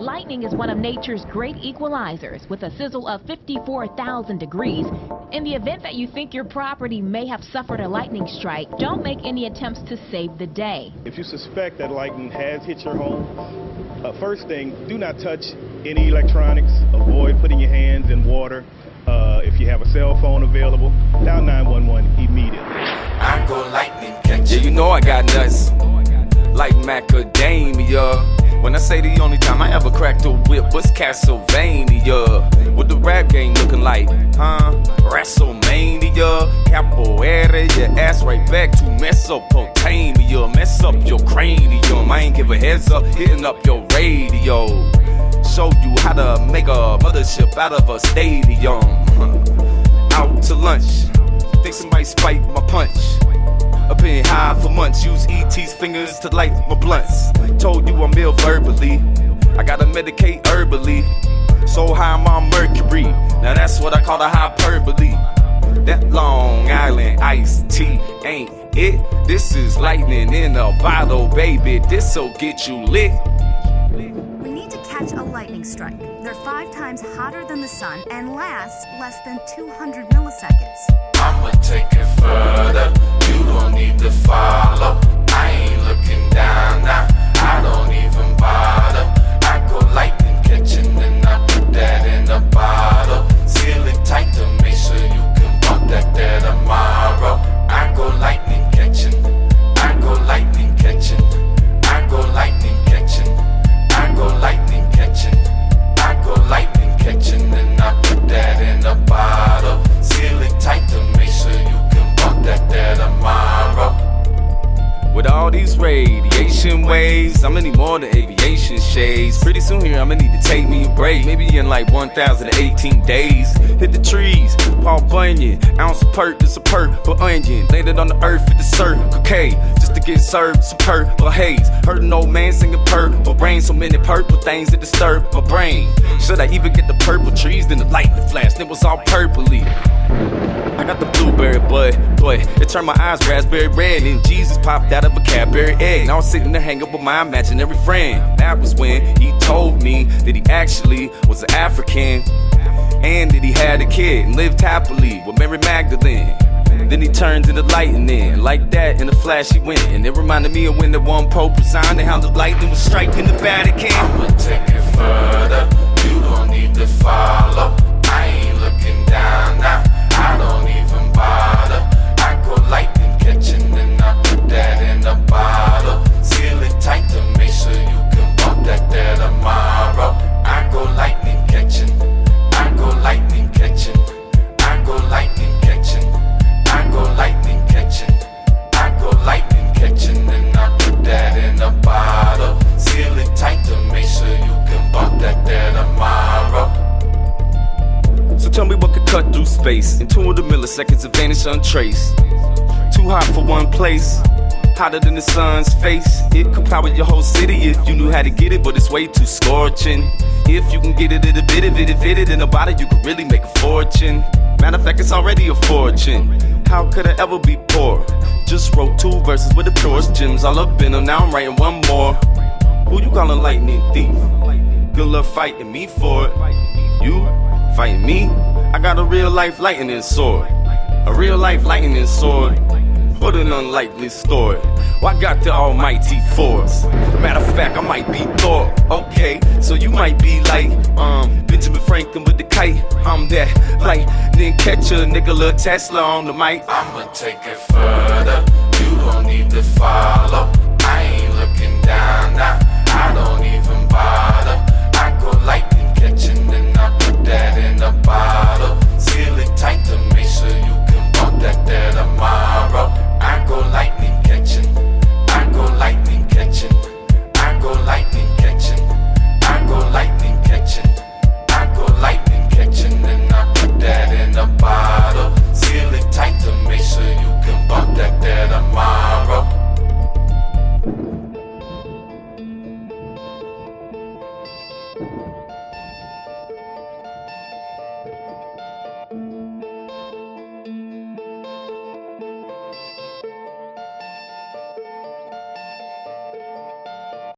Lightning is one of nature's great equalizers with a sizzle of 54,000 degrees. In the event that you think your property may have suffered a lightning strike, don't make any attempts to save the day. If you suspect that lightning has hit your home, uh, first thing, do not touch any electronics. Avoid putting your hands in water. Uh, if you have a cell phone available, dial 911 immediately. I go lightning catch. Yeah, you know I got nuts. Like macadamia. When I say the only time I ever cracked a whip was Castlevania. What the rap game looking like? Huh? WrestleMania. Capoeira, your ass right back to Mesopotamia. Mess up your cranium. I ain't give a heads up, hitting up your radio. Show you how to make a mothership out of a stadium. Out to lunch. Think somebody spiked my punch. I've been high for months, use ET's fingers to light my blunts. Told you I'm ill verbally, I gotta medicate herbally. So high I'm on mercury, now that's what I call a hyperbole. That Long Island iced tea ain't it. This is lightning in a bottle, baby. This'll get you lit. We need to catch a lightning strike. They're five times hotter than the sun and last less than 200 milliseconds. I'ma take it further. You These radiation waves, I'ma need more than aviation shades. Pretty soon here, I'ma need to take me Maybe in like 1,018 days. Hit the trees, Paul Bunyan. Ounce of perk, this a perk for onion. Landed on the earth with the circle K. Just to get served some purple haze. Heard an old man singing purple rain. So many purple things that disturb my brain. Should I even get the purple trees? Then the lightning flashed, it was all purpley. I got the blueberry bud, boy, it turned my eyes raspberry red, and Jesus popped out of a Cadbury egg. Now I'm sitting there hanging with my imaginary friend. That was when that he actually was an African, and that he had a kid and lived happily with Mary Magdalene. Then he turns into lightning, like that in a flash he went, and it reminded me of when the one Pope resigned and how the lightning was striking the Vatican. I'ma take it further. You don't need to follow. Tell me what could cut through space in 200 milliseconds and vanish untraced. Too hot for one place, hotter than the sun's face. It could power your whole city if you knew how to get it, but it's way too scorching. If you can get it a bit of it, if it in a bottle, you could really make a fortune. Matter of fact, it's already a fortune. How could I ever be poor? Just wrote two verses with the purest gems all up in them. Now I'm writing one more. Who you calling lightning thief? Good luck fighting me for it. You fighting me? I got a real life lightning sword. A real life lightning sword. What an unlikely story. I got the almighty force. Matter of fact, I might be Thor. Okay, so you might be like um Benjamin Franklin with the kite. I'm that lightning catcher, Nikola Tesla on the mic. I'ma take it further. You don't need to follow.